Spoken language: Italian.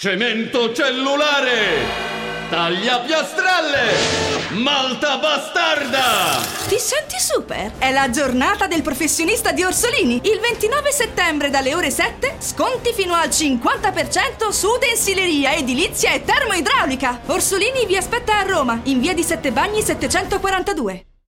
Cemento cellulare! Taglia piastrelle! Malta bastarda! Ti senti super? È la giornata del professionista di Orsolini. Il 29 settembre dalle ore 7 sconti fino al 50% su utensileria, edilizia e termoidraulica. Orsolini vi aspetta a Roma, in via di Sette Bagni 742.